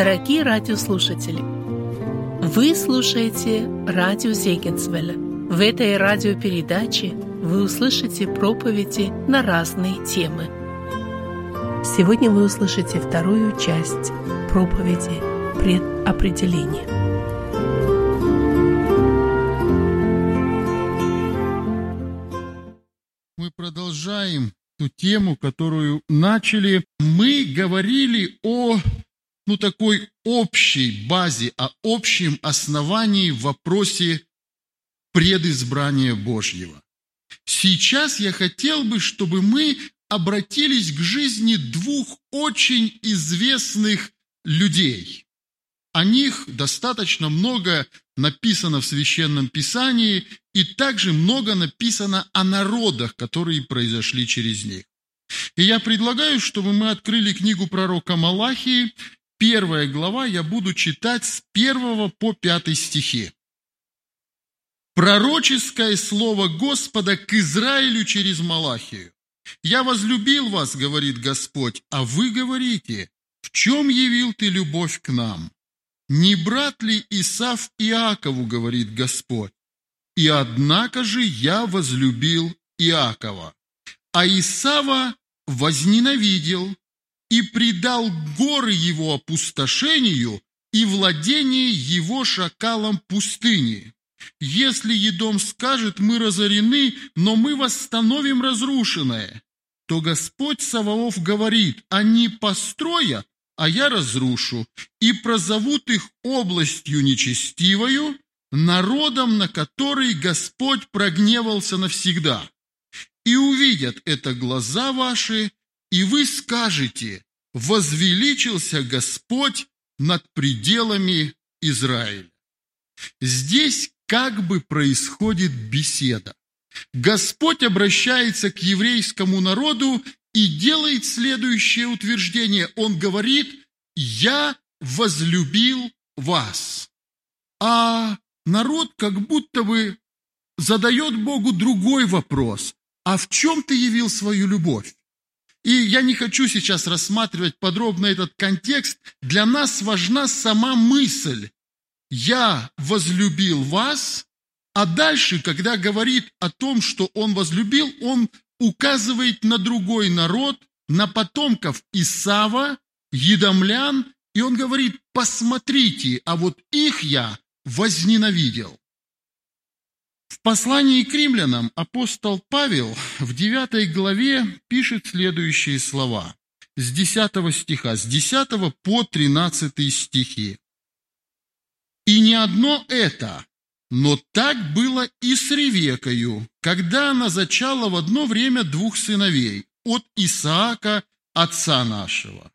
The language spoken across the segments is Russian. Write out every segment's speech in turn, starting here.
Дорогие радиослушатели, вы слушаете радио Зегенсвелля. В этой радиопередаче вы услышите проповеди на разные темы. Сегодня вы услышите вторую часть проповеди «Предопределение». Мы продолжаем ту тему, которую начали. Мы говорили о ну, такой общей базе, о общем основании в вопросе предизбрания Божьего. Сейчас я хотел бы, чтобы мы обратились к жизни двух очень известных людей. О них достаточно много написано в Священном Писании, и также много написано о народах, которые произошли через них. И я предлагаю, чтобы мы открыли книгу пророка Малахии, первая глава, я буду читать с первого по пятый стихи. Пророческое слово Господа к Израилю через Малахию. «Я возлюбил вас, — говорит Господь, — а вы говорите, в чем явил ты любовь к нам? Не брат ли Исав Иакову, — говорит Господь, — и однако же я возлюбил Иакова, а Исава возненавидел и предал горы его опустошению и владение его шакалом пустыни. Если Едом скажет, мы разорены, но мы восстановим разрушенное, то Господь Саваоф говорит, они построят, а я разрушу, и прозовут их областью нечестивою, народом, на который Господь прогневался навсегда. И увидят это глаза ваши, и вы скажете, возвеличился Господь над пределами Израиля. Здесь как бы происходит беседа. Господь обращается к еврейскому народу и делает следующее утверждение. Он говорит, «Я возлюбил вас». А народ как будто бы задает Богу другой вопрос. А в чем ты явил свою любовь? И я не хочу сейчас рассматривать подробно этот контекст. Для нас важна сама мысль. «Я возлюбил вас», а дальше, когда говорит о том, что он возлюбил, он указывает на другой народ, на потомков Исава, едомлян, и он говорит, посмотрите, а вот их я возненавидел. В послании к римлянам апостол Павел в 9 главе пишет следующие слова с 10 стиха, с 10 по 13 стихи. «И не одно это, но так было и с Ревекою, когда она зачала в одно время двух сыновей от Исаака, отца нашего.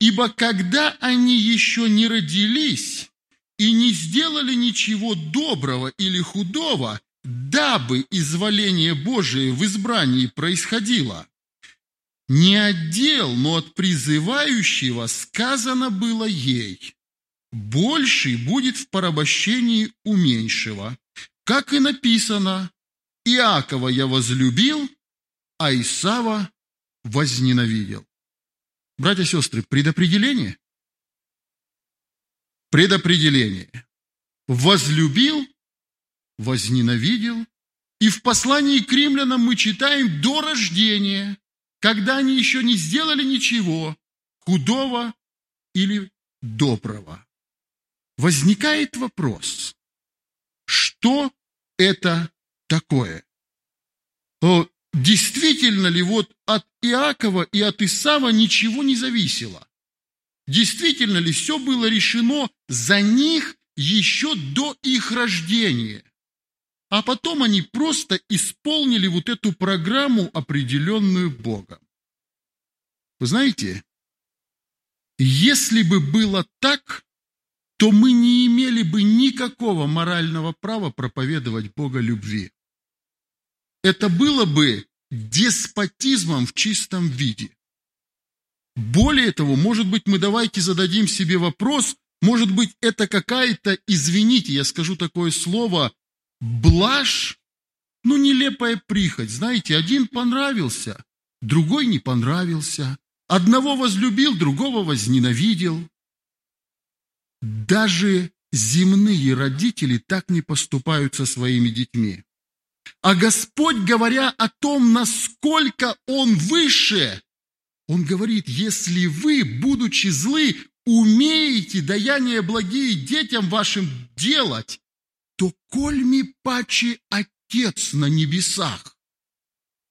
Ибо когда они еще не родились и не сделали ничего доброго или худого, дабы изволение Божие в избрании происходило. Не от дел, но от призывающего сказано было ей, «Больший будет в порабощении у меньшего». Как и написано, «Иакова я возлюбил, а Исава возненавидел». Братья и сестры, предопределение? Предопределение. Возлюбил возненавидел. И в послании к римлянам мы читаем до рождения, когда они еще не сделали ничего худого или доброго. Возникает вопрос, что это такое? Действительно ли вот от Иакова и от Исава ничего не зависело? Действительно ли все было решено за них еще до их рождения? А потом они просто исполнили вот эту программу, определенную Богом. Вы знаете, если бы было так, то мы не имели бы никакого морального права проповедовать Бога любви. Это было бы деспотизмом в чистом виде. Более того, может быть, мы давайте зададим себе вопрос, может быть, это какая-то, извините, я скажу такое слово, блажь, ну, нелепая прихоть. Знаете, один понравился, другой не понравился. Одного возлюбил, другого возненавидел. Даже земные родители так не поступают со своими детьми. А Господь, говоря о том, насколько Он выше, Он говорит, если вы, будучи злы, умеете даяния благие детям вашим делать, то коль ми паче Отец на небесах.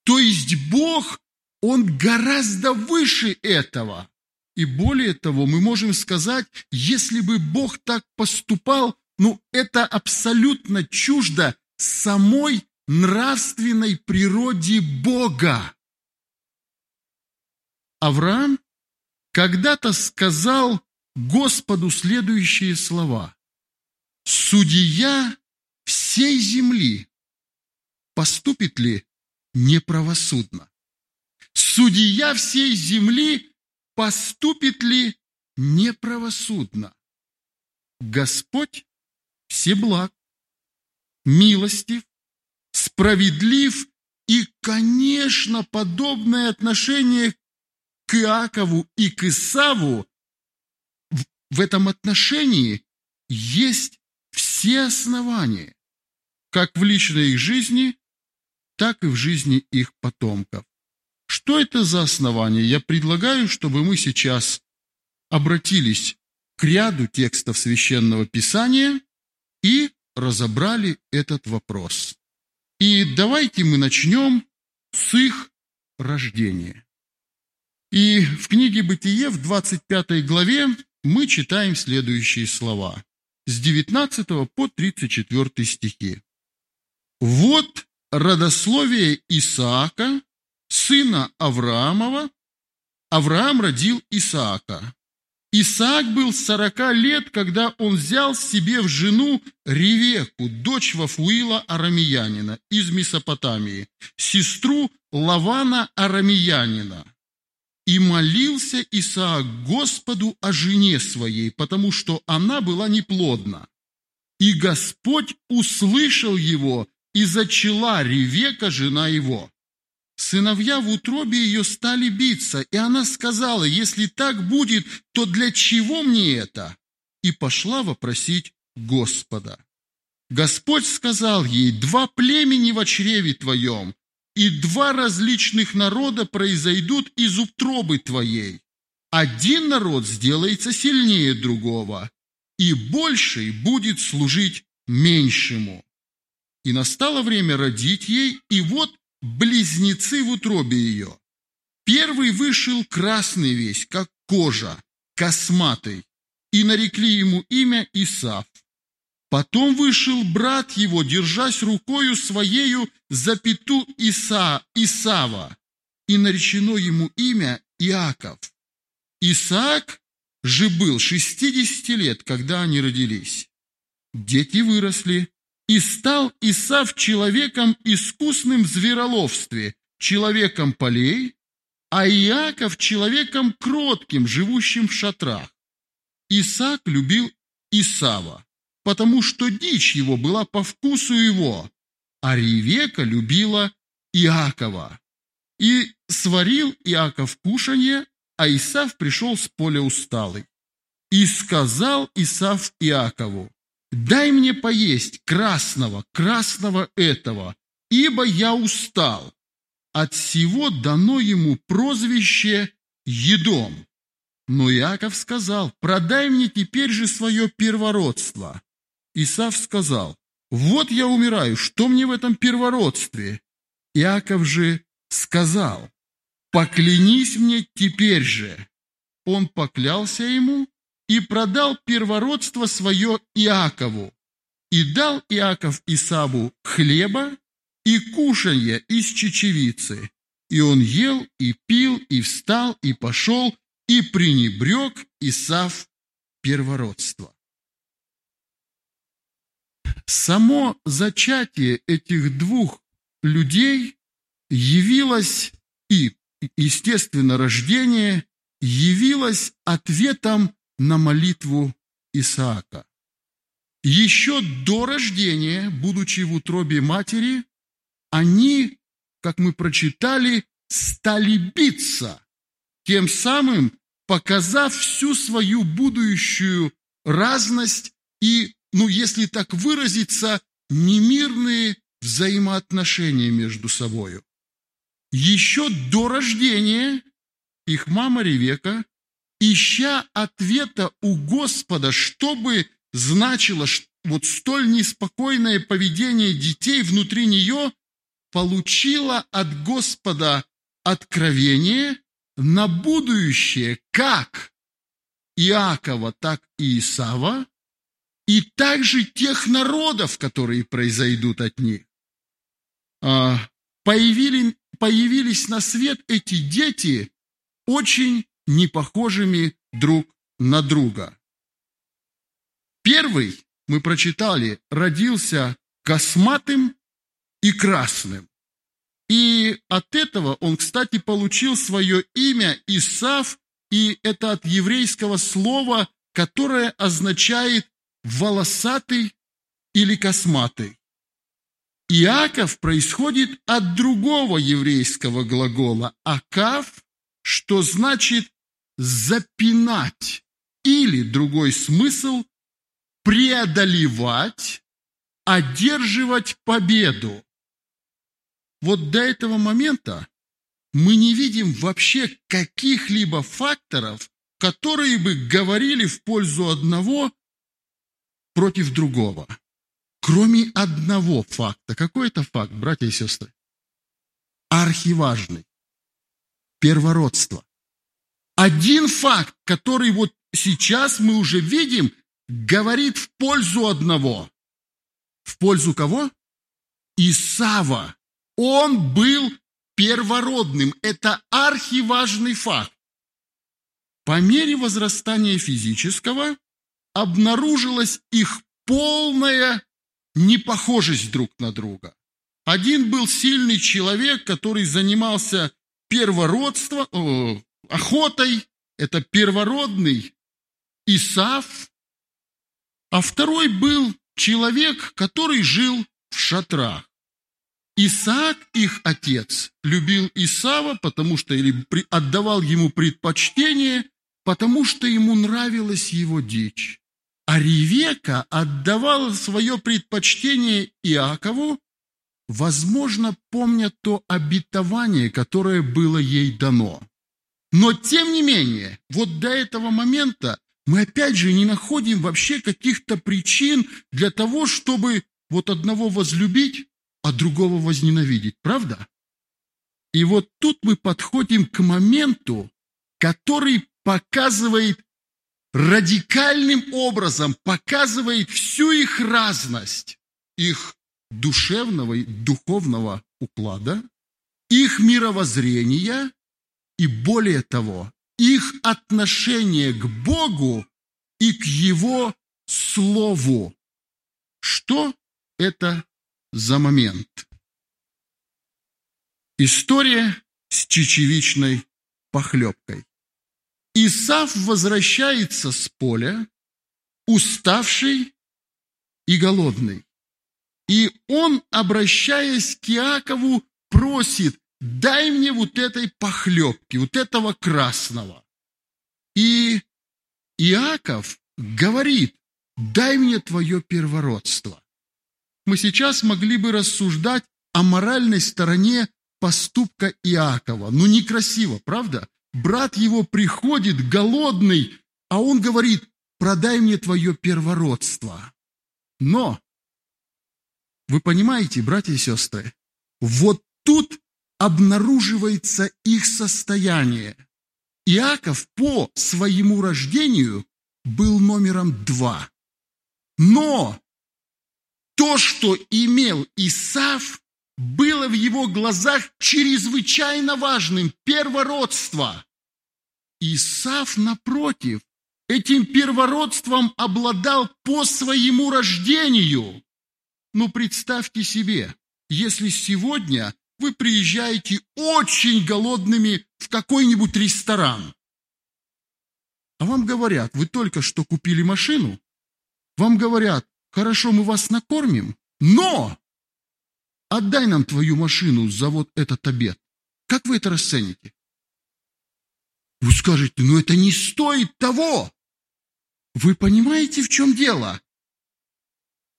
То есть Бог, Он гораздо выше этого. И более того, мы можем сказать, если бы Бог так поступал, ну, это абсолютно чуждо самой нравственной природе Бога. Авраам когда-то сказал Господу следующие слова. «Судья всей земли поступит ли неправосудно? Судья всей земли поступит ли неправосудно? Господь всеблаг, милостив, справедлив и, конечно, подобное отношение к Иакову и к Исаву в этом отношении есть все основания, как в личной их жизни, так и в жизни их потомков. Что это за основания? Я предлагаю, чтобы мы сейчас обратились к ряду текстов Священного Писания и разобрали этот вопрос. И давайте мы начнем с их рождения. И в книге «Бытие» в 25 главе мы читаем следующие слова с 19 по 34 стихи. «Вот родословие Исаака, сына Авраамова. Авраам родил Исаака. Исаак был сорока лет, когда он взял себе в жену Ревеку, дочь Вафуила Арамиянина из Месопотамии, сестру Лавана Арамиянина. И молился Исаак Господу о жене своей, потому что она была неплодна. И Господь услышал его, и зачала Ревека, жена его. Сыновья в утробе ее стали биться, и она сказала, если так будет, то для чего мне это? И пошла вопросить Господа. Господь сказал ей, два племени в чреве твоем, и два различных народа произойдут из утробы твоей. Один народ сделается сильнее другого, и больший будет служить меньшему. И настало время родить ей, и вот близнецы в утробе ее. Первый вышел красный весь, как кожа, косматый, и нарекли ему имя Исав. Потом вышел брат его, держась рукою своею за пету Иса, Исава, и наречено ему имя Иаков. Исаак же был шестидесяти лет, когда они родились. Дети выросли, и стал Исав человеком искусным в звероловстве, человеком полей, а Иаков человеком кротким, живущим в шатрах. Исаак любил Исава, потому что дичь его была по вкусу его, а Ревека любила Иакова. И сварил Иаков кушанье, а Исав пришел с поля усталый. И сказал Исав Иакову, Дай мне поесть красного, красного этого, ибо я устал. От всего дано ему прозвище Едом. Но Иаков сказал, продай мне теперь же свое первородство. Исав сказал, вот я умираю, что мне в этом первородстве? Иаков же сказал, поклянись мне теперь же. Он поклялся ему и продал первородство свое Иакову. И дал Иаков Исаву хлеба и кушанья из чечевицы. И он ел, и пил, и встал, и пошел, и пренебрег Исав первородство. Само зачатие этих двух людей явилось и, естественно, рождение явилось ответом на молитву Исаака. Еще до рождения, будучи в утробе матери, они, как мы прочитали, стали биться, тем самым показав всю свою будущую разность и, ну, если так выразиться, немирные взаимоотношения между собой. Еще до рождения их мама Ревека, ища ответа у Господа, чтобы значило вот столь неспокойное поведение детей внутри нее, получила от Господа откровение на будущее, как Иакова, так и Исава, и также тех народов, которые произойдут от них. А, появили, появились на свет эти дети очень непохожими друг на друга. Первый, мы прочитали, родился косматым и красным. И от этого он, кстати, получил свое имя Исав, и это от еврейского слова, которое означает волосатый или косматый. Иаков происходит от другого еврейского глагола «акав», что значит «запинать» или другой смысл «преодолевать», «одерживать победу». Вот до этого момента мы не видим вообще каких-либо факторов, которые бы говорили в пользу одного против другого. Кроме одного факта. Какой это факт, братья и сестры? Архиважный. Первородство. Один факт, который вот сейчас мы уже видим, говорит в пользу одного. В пользу кого? Исава. Он был первородным. Это архиважный факт. По мере возрастания физического обнаружилась их полная непохожесть друг на друга. Один был сильный человек, который занимался первородством, о, охотой, это первородный Исав, а второй был человек, который жил в шатрах. Исаак, их отец, любил Исава, потому что или отдавал ему предпочтение, потому что ему нравилась его дичь. А Ревека отдавала свое предпочтение Иакову, возможно, помня то обетование, которое было ей дано. Но, тем не менее, вот до этого момента мы опять же не находим вообще каких-то причин для того, чтобы вот одного возлюбить, а другого возненавидеть, правда? И вот тут мы подходим к моменту, который показывает радикальным образом показывает всю их разность, их душевного и духовного уклада, их мировоззрения и, более того, их отношение к Богу и к Его Слову. Что это за момент? История с чечевичной похлебкой. Исав возвращается с поля, уставший и голодный. И он, обращаясь к Иакову, просит, дай мне вот этой похлебки, вот этого красного. И Иаков говорит, дай мне твое первородство. Мы сейчас могли бы рассуждать о моральной стороне поступка Иакова. Ну, некрасиво, правда? Брат его приходит голодный, а он говорит, продай мне твое первородство. Но, вы понимаете, братья и сестры, вот тут обнаруживается их состояние. Иаков по своему рождению был номером два. Но то, что имел Исав, было в его глазах чрезвычайно важным – первородство. Исав, напротив, этим первородством обладал по своему рождению. Ну, представьте себе, если сегодня вы приезжаете очень голодными в какой-нибудь ресторан, а вам говорят, вы только что купили машину, вам говорят, хорошо, мы вас накормим, но Отдай нам твою машину за вот этот обед. Как вы это расцените? Вы скажете, ну это не стоит того. Вы понимаете, в чем дело?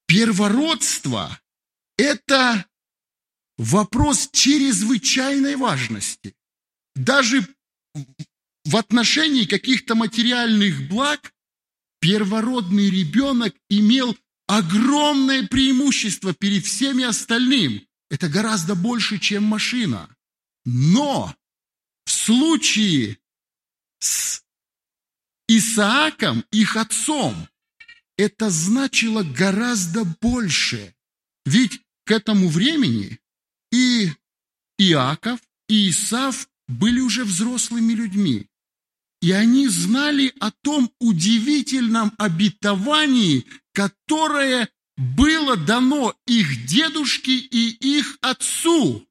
Первородство – это вопрос чрезвычайной важности. Даже в отношении каких-то материальных благ первородный ребенок имел огромное преимущество перед всеми остальными. Это гораздо больше, чем машина. Но в случае с Исааком, их отцом, это значило гораздо больше. Ведь к этому времени и Иаков, и Исав были уже взрослыми людьми. И они знали о том удивительном обетовании, которое было дано их дедушке и их отцу.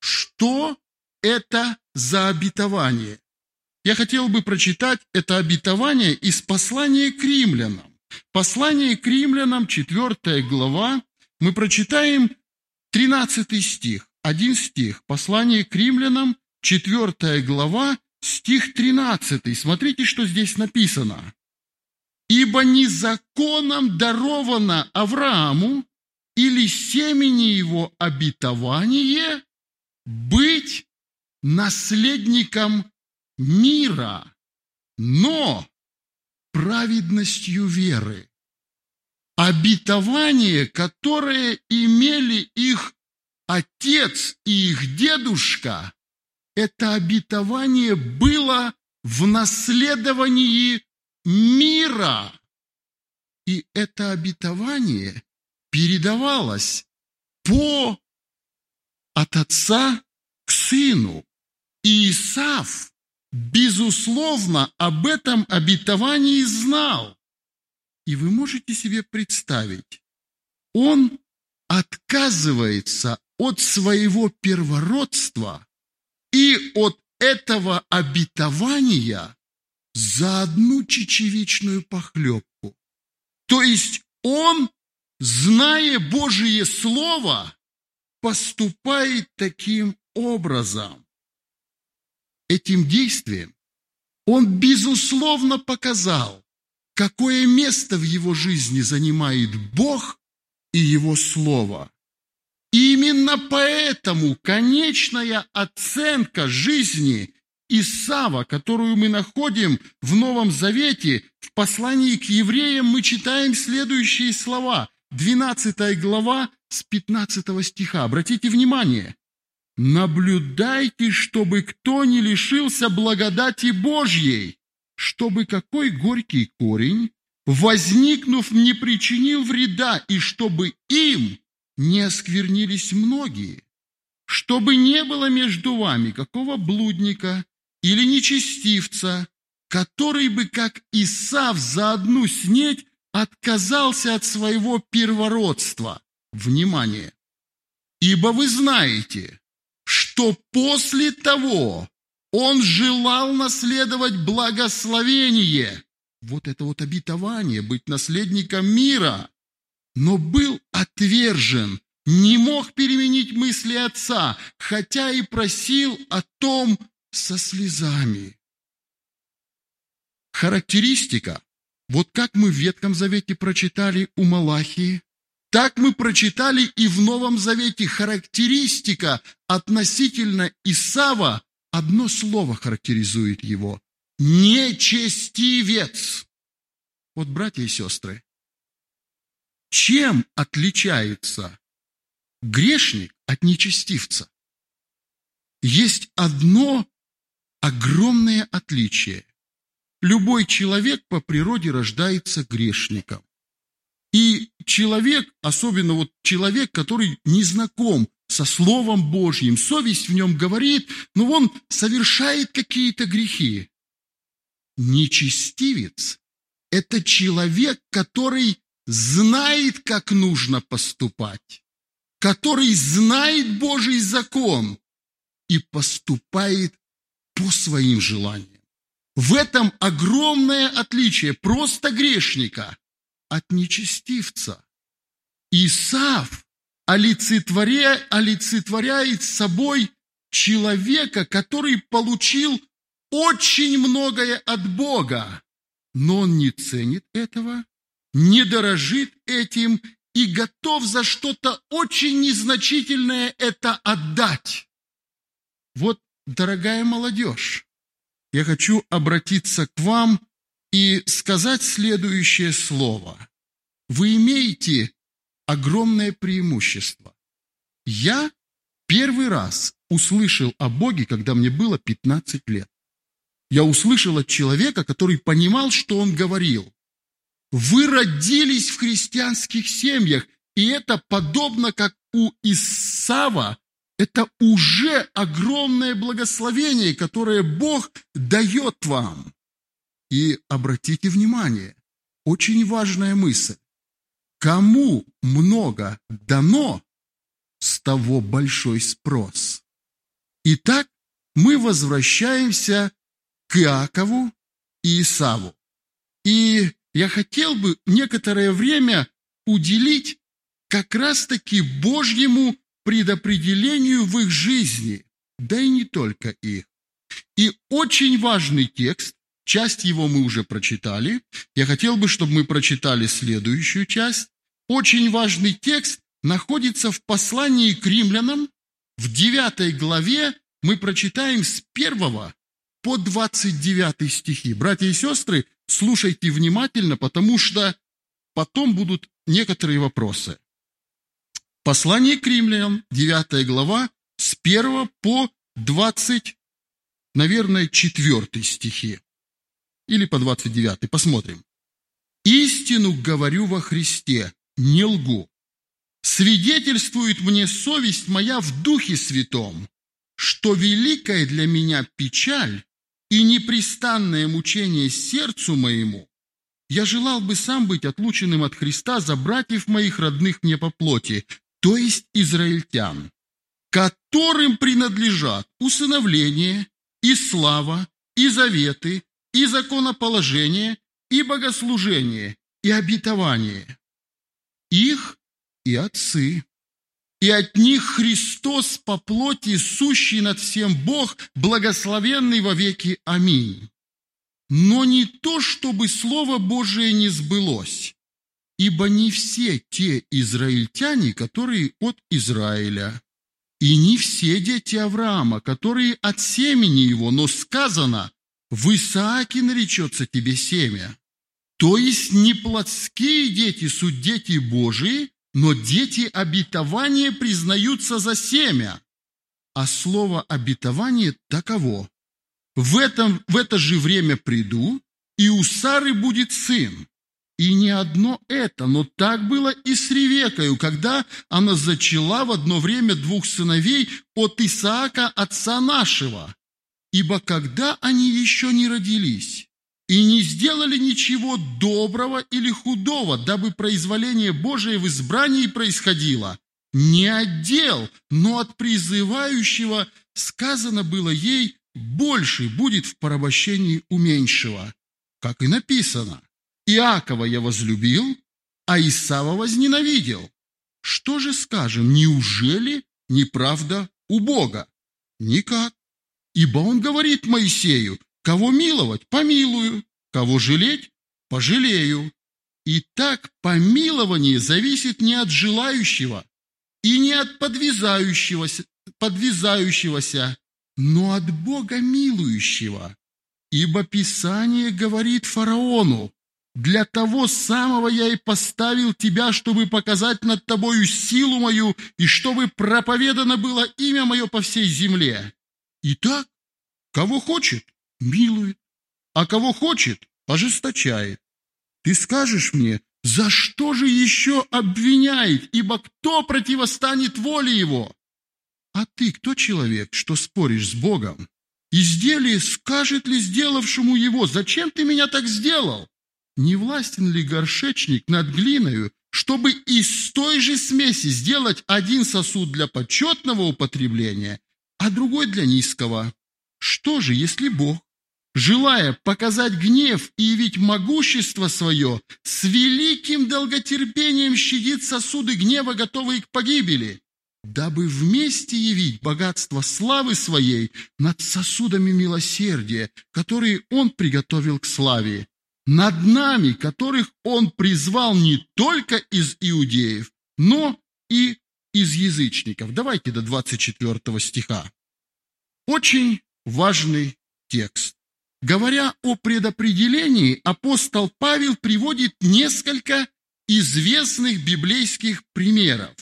Что это за обетование? Я хотел бы прочитать это обетование из послания к римлянам. Послание к римлянам, 4 глава, мы прочитаем 13 стих, один стих. Послание к римлянам, 4 глава, стих 13. Смотрите, что здесь написано. «Ибо не законом даровано Аврааму или семени его обетование быть наследником мира, но праведностью веры. Обетование, которое имели их отец и их дедушка, это обетование было в наследовании мира. И это обетование передавалось по от отца к сыну. И Исав, безусловно, об этом обетовании знал. И вы можете себе представить, он отказывается от своего первородства и от этого обетования за одну чечевичную похлебку. То есть он, зная Божие Слово, поступает таким образом. Этим действием он, безусловно, показал, какое место в его жизни занимает Бог и Его Слово. Именно поэтому конечная оценка жизни Исава, которую мы находим в Новом Завете, в послании к евреям мы читаем следующие слова. 12 глава с 15 стиха. Обратите внимание. «Наблюдайте, чтобы кто не лишился благодати Божьей, чтобы какой горький корень, возникнув, не причинил вреда, и чтобы им не осквернились многие, чтобы не было между вами какого блудника или нечестивца, который бы, как Исав, за одну снеть отказался от своего первородства. Внимание! Ибо вы знаете, что после того он желал наследовать благословение, вот это вот обетование, быть наследником мира – но был отвержен, не мог переменить мысли отца, хотя и просил о том со слезами. Характеристика, вот как мы в Ветхом Завете прочитали у Малахии, так мы прочитали и в Новом Завете. Характеристика относительно Исава, одно слово характеризует его – нечестивец. Вот, братья и сестры, чем отличается грешник от нечестивца? Есть одно огромное отличие. Любой человек по природе рождается грешником. И человек, особенно вот человек, который не знаком со Словом Божьим, совесть в нем говорит, но он совершает какие-то грехи. Нечестивец – это человек, который знает, как нужно поступать, который знает Божий закон и поступает по своим желаниям. В этом огромное отличие просто грешника от нечестивца. Исав олицетворя, олицетворяет собой человека, который получил очень многое от Бога, но он не ценит этого, не дорожит этим и готов за что-то очень незначительное это отдать. Вот, дорогая молодежь, я хочу обратиться к вам и сказать следующее слово. Вы имеете огромное преимущество. Я первый раз услышал о Боге, когда мне было 15 лет. Я услышал от человека, который понимал, что он говорил. Вы родились в христианских семьях, и это подобно как у Исава, это уже огромное благословение, которое Бог дает вам. И обратите внимание, очень важная мысль. Кому много дано, с того большой спрос. Итак, мы возвращаемся к Иакову и Исаву. И я хотел бы некоторое время уделить как раз-таки Божьему предопределению в их жизни, да и не только их. И очень важный текст, часть его мы уже прочитали, я хотел бы, чтобы мы прочитали следующую часть. Очень важный текст находится в послании к римлянам, в 9 главе мы прочитаем с 1 по 29 стихи. Братья и сестры, слушайте внимательно, потому что потом будут некоторые вопросы. Послание к римлянам, 9 глава, с 1 по 20, наверное, 4 стихи. Или по 29, посмотрим. «Истину говорю во Христе, не лгу. Свидетельствует мне совесть моя в Духе Святом, что великая для меня печаль и непрестанное мучение сердцу моему, я желал бы сам быть отлученным от Христа за братьев моих родных мне по плоти, то есть израильтян, которым принадлежат усыновление и слава, и заветы, и законоположение, и богослужение, и обетование. Их и отцы, и от них Христос по плоти, сущий над всем Бог, благословенный во веки. Аминь. Но не то, чтобы Слово Божие не сбылось, ибо не все те израильтяне, которые от Израиля, и не все дети Авраама, которые от семени его, но сказано, в Исааке наречется тебе семя. То есть не плотские дети суть дети Божии, но дети обетования признаются за семя. А слово «обетование» таково. В, этом, в это же время приду, и у Сары будет сын. И не одно это, но так было и с Ревекою, когда она зачала в одно время двух сыновей от Исаака, отца нашего. Ибо когда они еще не родились, и не сделали ничего доброго или худого, дабы произволение Божие в избрании происходило. Не от дел, но от призывающего сказано было ей, больше будет в порабощении у меньшего. Как и написано, Иакова я возлюбил, а Исава возненавидел. Что же скажем, неужели неправда у Бога? Никак. Ибо он говорит Моисею, кого миловать, помилую, кого жалеть, пожалею. И так помилование зависит не от желающего и не от подвязающегося, подвязающегося но от Бога милующего. Ибо Писание говорит фараону, «Для того самого я и поставил тебя, чтобы показать над тобою силу мою, и чтобы проповедано было имя мое по всей земле». Итак, кого хочет, милует, а кого хочет, ожесточает. Ты скажешь мне, за что же еще обвиняет, ибо кто противостанет воле его? А ты кто человек, что споришь с Богом? Изделие скажет ли сделавшему его, зачем ты меня так сделал? Не властен ли горшечник над глиною, чтобы из той же смеси сделать один сосуд для почетного употребления, а другой для низкого? Что же, если Бог, желая показать гнев и явить могущество свое, с великим долготерпением щадит сосуды гнева, готовые к погибели, дабы вместе явить богатство славы своей над сосудами милосердия, которые Он приготовил к славе. над нами, которых Он призвал не только из иудеев, но и из язычников. Давайте до 24 стиха. Очень важный текст. Говоря о предопределении, апостол Павел приводит несколько известных библейских примеров.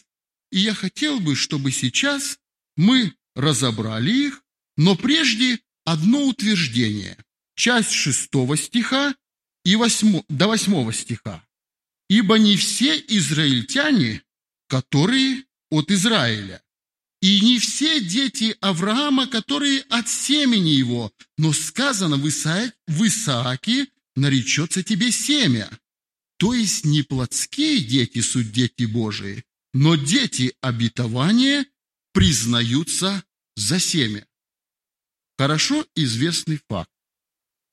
И я хотел бы, чтобы сейчас мы разобрали их, но прежде одно утверждение. Часть шестого стиха и 8, до восьмого стиха. «Ибо не все израильтяне, которые от Израиля, и не все дети Авраама, которые от семени его, но сказано в, Иса... в Исааке наречется тебе семя. То есть не плотские дети суть дети Божии, но дети обетования признаются за семя. Хорошо известный факт.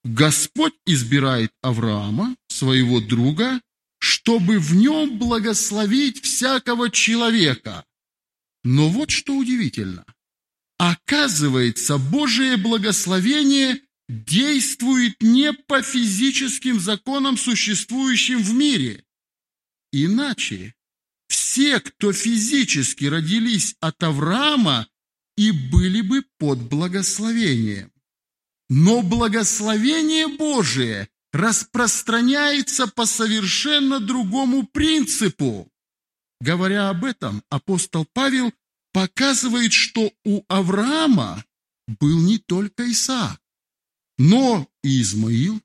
Господь избирает Авраама, своего друга, чтобы в нем благословить всякого человека. Но вот что удивительно. Оказывается, Божие благословение действует не по физическим законам, существующим в мире. Иначе все, кто физически родились от Авраама, и были бы под благословением. Но благословение Божие распространяется по совершенно другому принципу. Говоря об этом, апостол Павел показывает, что у Авраама был не только Исаак, но и Измаил.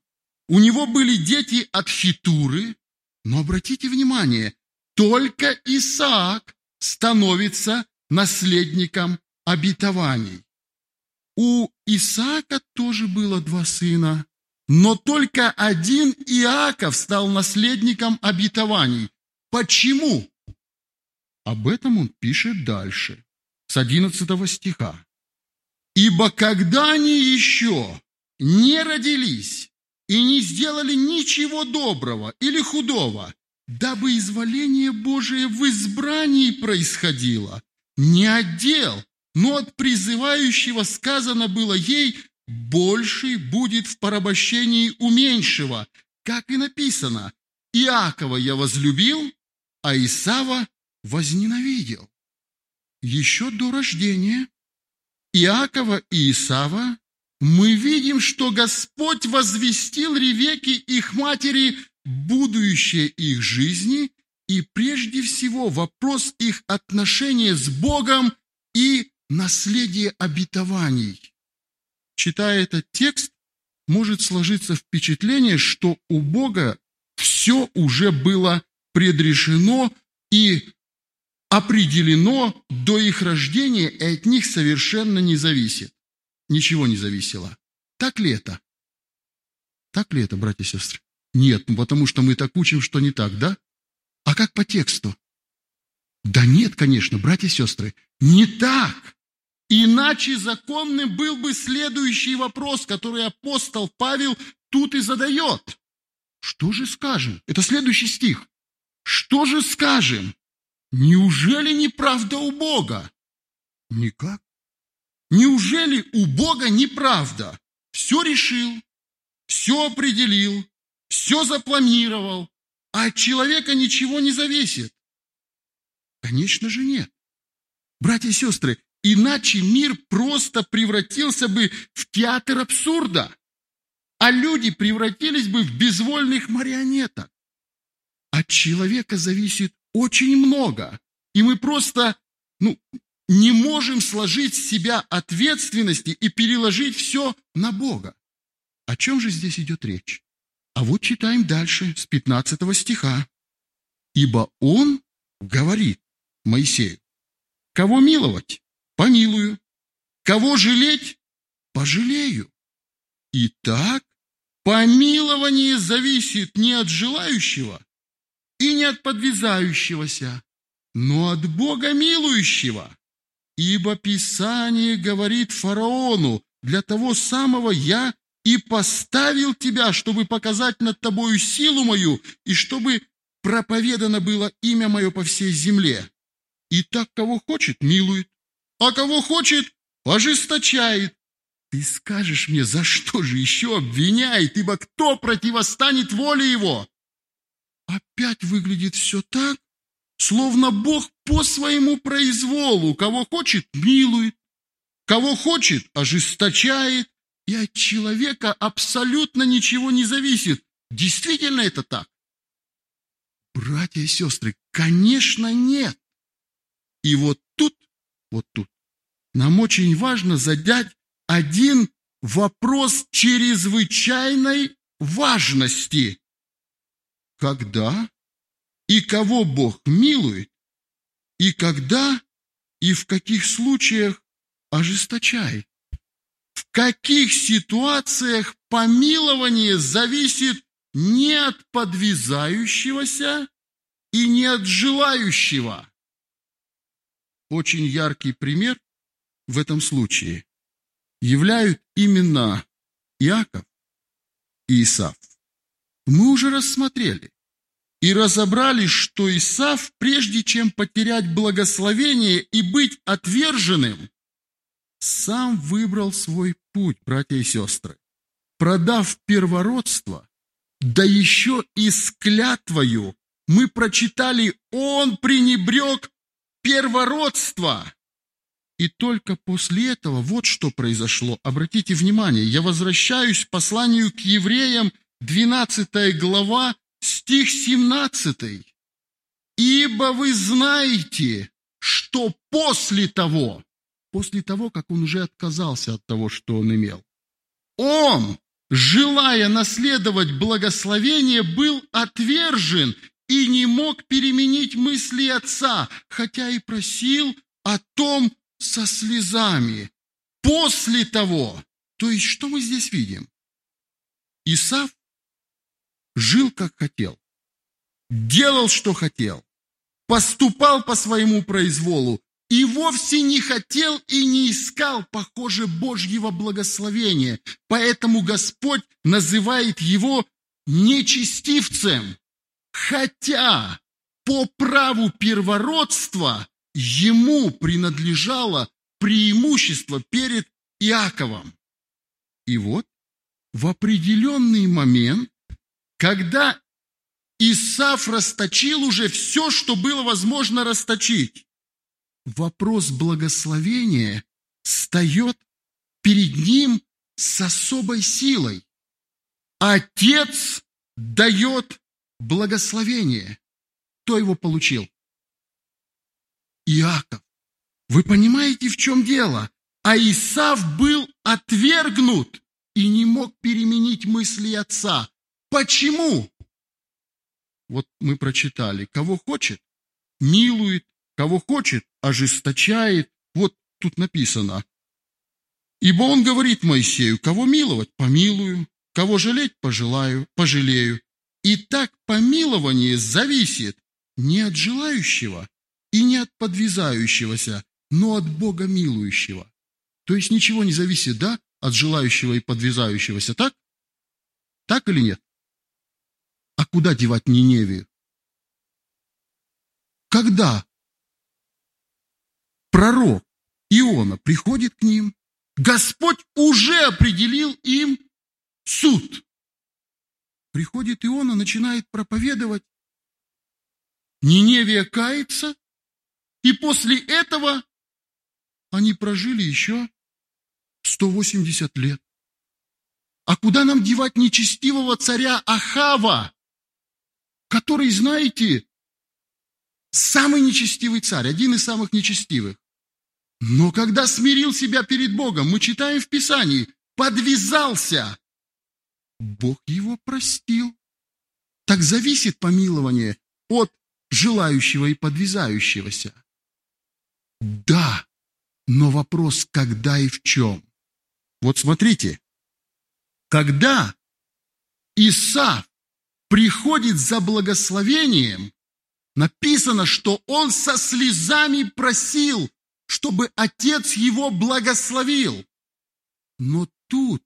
У него были дети от Хитуры, но обратите внимание, только Исаак становится наследником обетований. У Исаака тоже было два сына, но только один Иаков стал наследником обетований. Почему? Об этом он пишет дальше, с 11 стиха. «Ибо когда они еще не родились и не сделали ничего доброго или худого, дабы изволение Божие в избрании происходило, не отдел, но от призывающего сказано было ей, больший будет в порабощении у меньшего, как и написано, Иакова я возлюбил, а Исава возненавидел. Еще до рождения Иакова и Исава мы видим, что Господь возвестил Ревеке их матери будущее их жизни и прежде всего вопрос их отношения с Богом и наследие обетований. Читая этот текст, может сложиться впечатление, что у Бога все уже было предрешено и определено до их рождения, и от них совершенно не зависит. Ничего не зависело. Так ли это? Так ли это, братья и сестры? Нет, ну потому что мы так учим, что не так, да? А как по тексту? Да нет, конечно, братья и сестры, не так. Иначе законным был бы следующий вопрос, который апостол Павел тут и задает. Что же скажем? Это следующий стих. Что же скажем? Неужели неправда у Бога? Никак. Неужели у Бога неправда? Все решил, все определил, все запланировал, а от человека ничего не зависит? Конечно же нет. Братья и сестры, Иначе мир просто превратился бы в театр абсурда, а люди превратились бы в безвольных марионеток. От человека зависит очень много, и мы просто ну, не можем сложить с себя ответственности и переложить все на Бога. О чем же здесь идет речь? А вот читаем дальше, с 15 стиха. «Ибо Он говорит Моисею, кого миловать, помилую. Кого жалеть? Пожалею. Итак, помилование зависит не от желающего и не от подвязающегося, но от Бога милующего. Ибо Писание говорит фараону, для того самого я и поставил тебя, чтобы показать над тобою силу мою, и чтобы проповедано было имя мое по всей земле. И так, кого хочет, милует, а кого хочет, ожесточает. ты скажешь мне, за что же еще обвиняет, ибо кто противостанет воле его? Опять выглядит все так, словно Бог по своему произволу, кого хочет, милует, кого хочет, ожесточает, и от человека абсолютно ничего не зависит. Действительно это так? Братья и сестры, конечно, нет. И вот тут, вот тут, нам очень важно задать один вопрос чрезвычайной важности. Когда и кого Бог милует, и когда и в каких случаях ожесточает? В каких ситуациях помилование зависит не от подвязающегося и не от желающего? Очень яркий пример в этом случае являют именно Иаков и Исав. Мы уже рассмотрели и разобрали, что Исав, прежде чем потерять благословение и быть отверженным, сам выбрал свой путь, братья и сестры, продав первородство, да еще и с клятвою, мы прочитали, он пренебрег первородство. И только после этого вот что произошло. Обратите внимание, я возвращаюсь к посланию к евреям, 12 глава, стих 17. «Ибо вы знаете, что после того, после того, как он уже отказался от того, что он имел, он, желая наследовать благословение, был отвержен и не мог переменить мысли отца, хотя и просил о том со слезами. После того, то есть что мы здесь видим? Исав жил как хотел, делал, что хотел, поступал по своему произволу и вовсе не хотел и не искал, похоже, Божьего благословения. Поэтому Господь называет его нечестивцем. Хотя по праву первородства ему принадлежало преимущество перед Иаковом. И вот в определенный момент, когда Исаф расточил уже все, что было возможно расточить, вопрос благословения встает перед ним с особой силой. Отец дает благословение. Кто его получил? Иаков. Вы понимаете, в чем дело? А Исав был отвергнут и не мог переменить мысли отца. Почему? Вот мы прочитали, кого хочет, милует, кого хочет, ожесточает. Вот тут написано. Ибо он говорит Моисею, кого миловать, помилую, кого жалеть, пожелаю, пожалею. И так помилование зависит не от желающего и не от подвязающегося, но от Бога милующего. То есть ничего не зависит, да, от желающего и подвязающегося, так? Так или нет? Куда девать Ниневию? Когда пророк Иона приходит к ним, Господь уже определил им суд. Приходит Иона, начинает проповедовать. Ниневия кается, и после этого они прожили еще 180 лет. А куда нам девать нечестивого царя Ахава, который, знаете, самый нечестивый царь, один из самых нечестивых. Но когда смирил себя перед Богом, мы читаем в Писании, подвязался, Бог его простил. Так зависит помилование от желающего и подвязающегося. Да, но вопрос, когда и в чем. Вот смотрите, когда Исаф приходит за благословением, написано, что он со слезами просил, чтобы отец его благословил. Но тут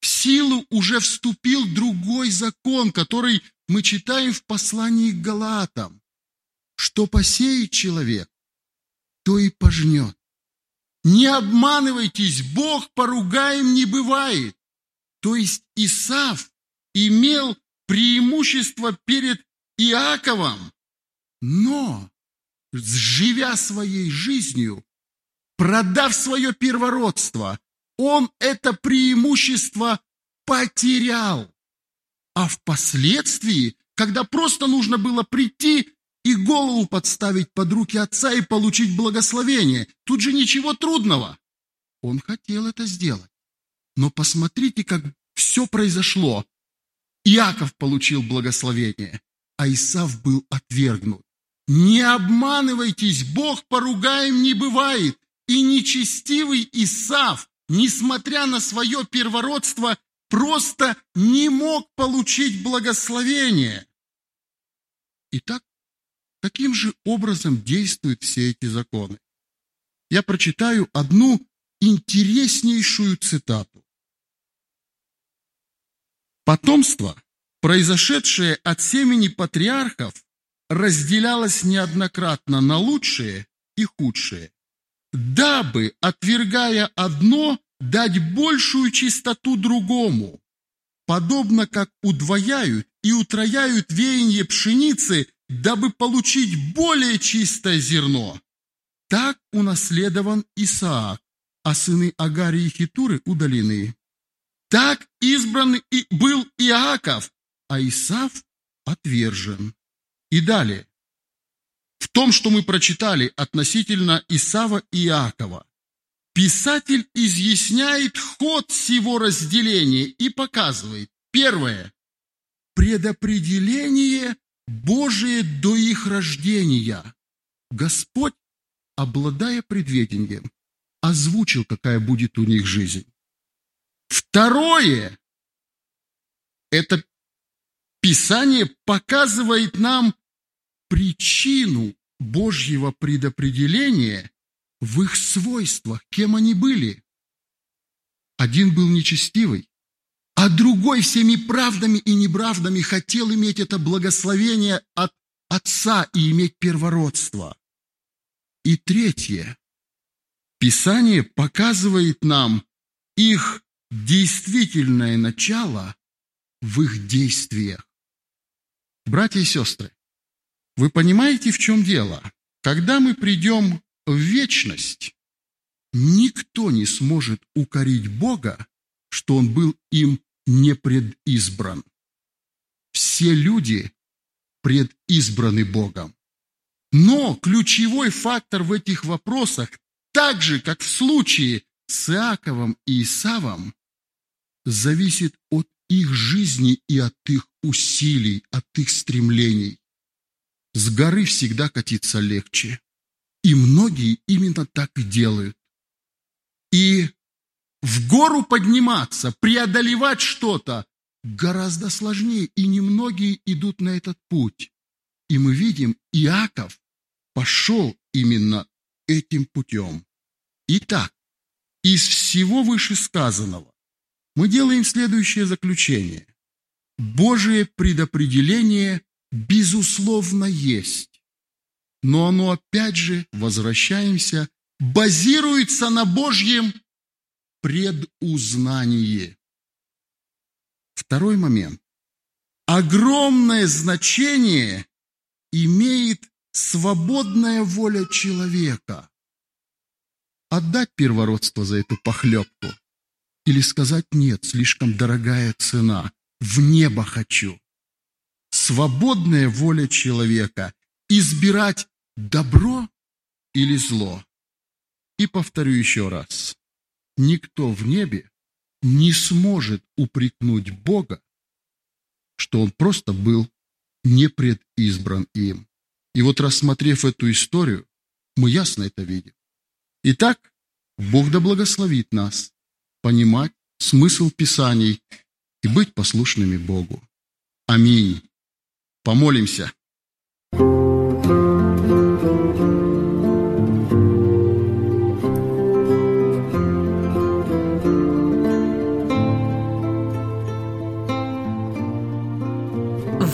в силу уже вступил другой закон, который мы читаем в послании к Галатам, что посеет человек, то и пожнет. Не обманывайтесь, Бог поругаем не бывает. То есть Исав имел преимущество перед Иаковом, но, живя своей жизнью, продав свое первородство, он это преимущество потерял. А впоследствии, когда просто нужно было прийти и голову подставить под руки отца и получить благословение, тут же ничего трудного. Он хотел это сделать. Но посмотрите, как все произошло. Иаков получил благословение, а Исав был отвергнут. Не обманывайтесь, Бог поругаем не бывает, и нечестивый Исав, несмотря на свое первородство, просто не мог получить благословение. Итак, каким же образом действуют все эти законы? Я прочитаю одну интереснейшую цитату. Потомство, произошедшее от семени патриархов, разделялось неоднократно на лучшее и худшее, дабы, отвергая одно, дать большую чистоту другому, подобно как удвояют и утрояют веяние пшеницы, дабы получить более чистое зерно. Так унаследован Исаак, а сыны Агарии и Хитуры удалены. Так избран и был Иаков, а Исав отвержен. И далее. В том, что мы прочитали относительно Исава и Иакова, писатель изъясняет ход всего разделения и показывает. Первое. Предопределение Божие до их рождения. Господь, обладая предведением, озвучил, какая будет у них жизнь. Второе. Это Писание показывает нам причину Божьего предопределения в их свойствах, кем они были. Один был нечестивый, а другой всеми правдами и неправдами хотел иметь это благословение от Отца и иметь первородство. И третье. Писание показывает нам их действительное начало в их действиях. Братья и сестры, вы понимаете, в чем дело? Когда мы придем в вечность, никто не сможет укорить Бога, что Он был им не предизбран. Все люди предизбраны Богом. Но ключевой фактор в этих вопросах, так же, как в случае с Иаковом и Исавом, зависит от их жизни и от их усилий, от их стремлений. С горы всегда катиться легче. И многие именно так и делают. И в гору подниматься, преодолевать что-то гораздо сложнее, и немногие идут на этот путь. И мы видим, Иаков пошел именно этим путем. Итак, из всего вышесказанного мы делаем следующее заключение. Божие предопределение безусловно есть. Но оно опять же, возвращаемся, базируется на Божьем предузнании. Второй момент. Огромное значение имеет свободная воля человека. Отдать первородство за эту похлебку или сказать нет, слишком дорогая цена, в небо хочу свободная воля человека избирать добро или зло. И повторю еще раз, никто в небе не сможет упрекнуть Бога, что он просто был не предизбран им. И вот рассмотрев эту историю, мы ясно это видим. Итак, Бог да благословит нас понимать смысл Писаний и быть послушными Богу. Аминь. Помолимся.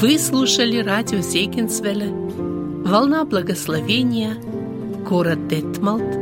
Вы слушали радио Зегенсвелля «Волна благословения», город Детмалт,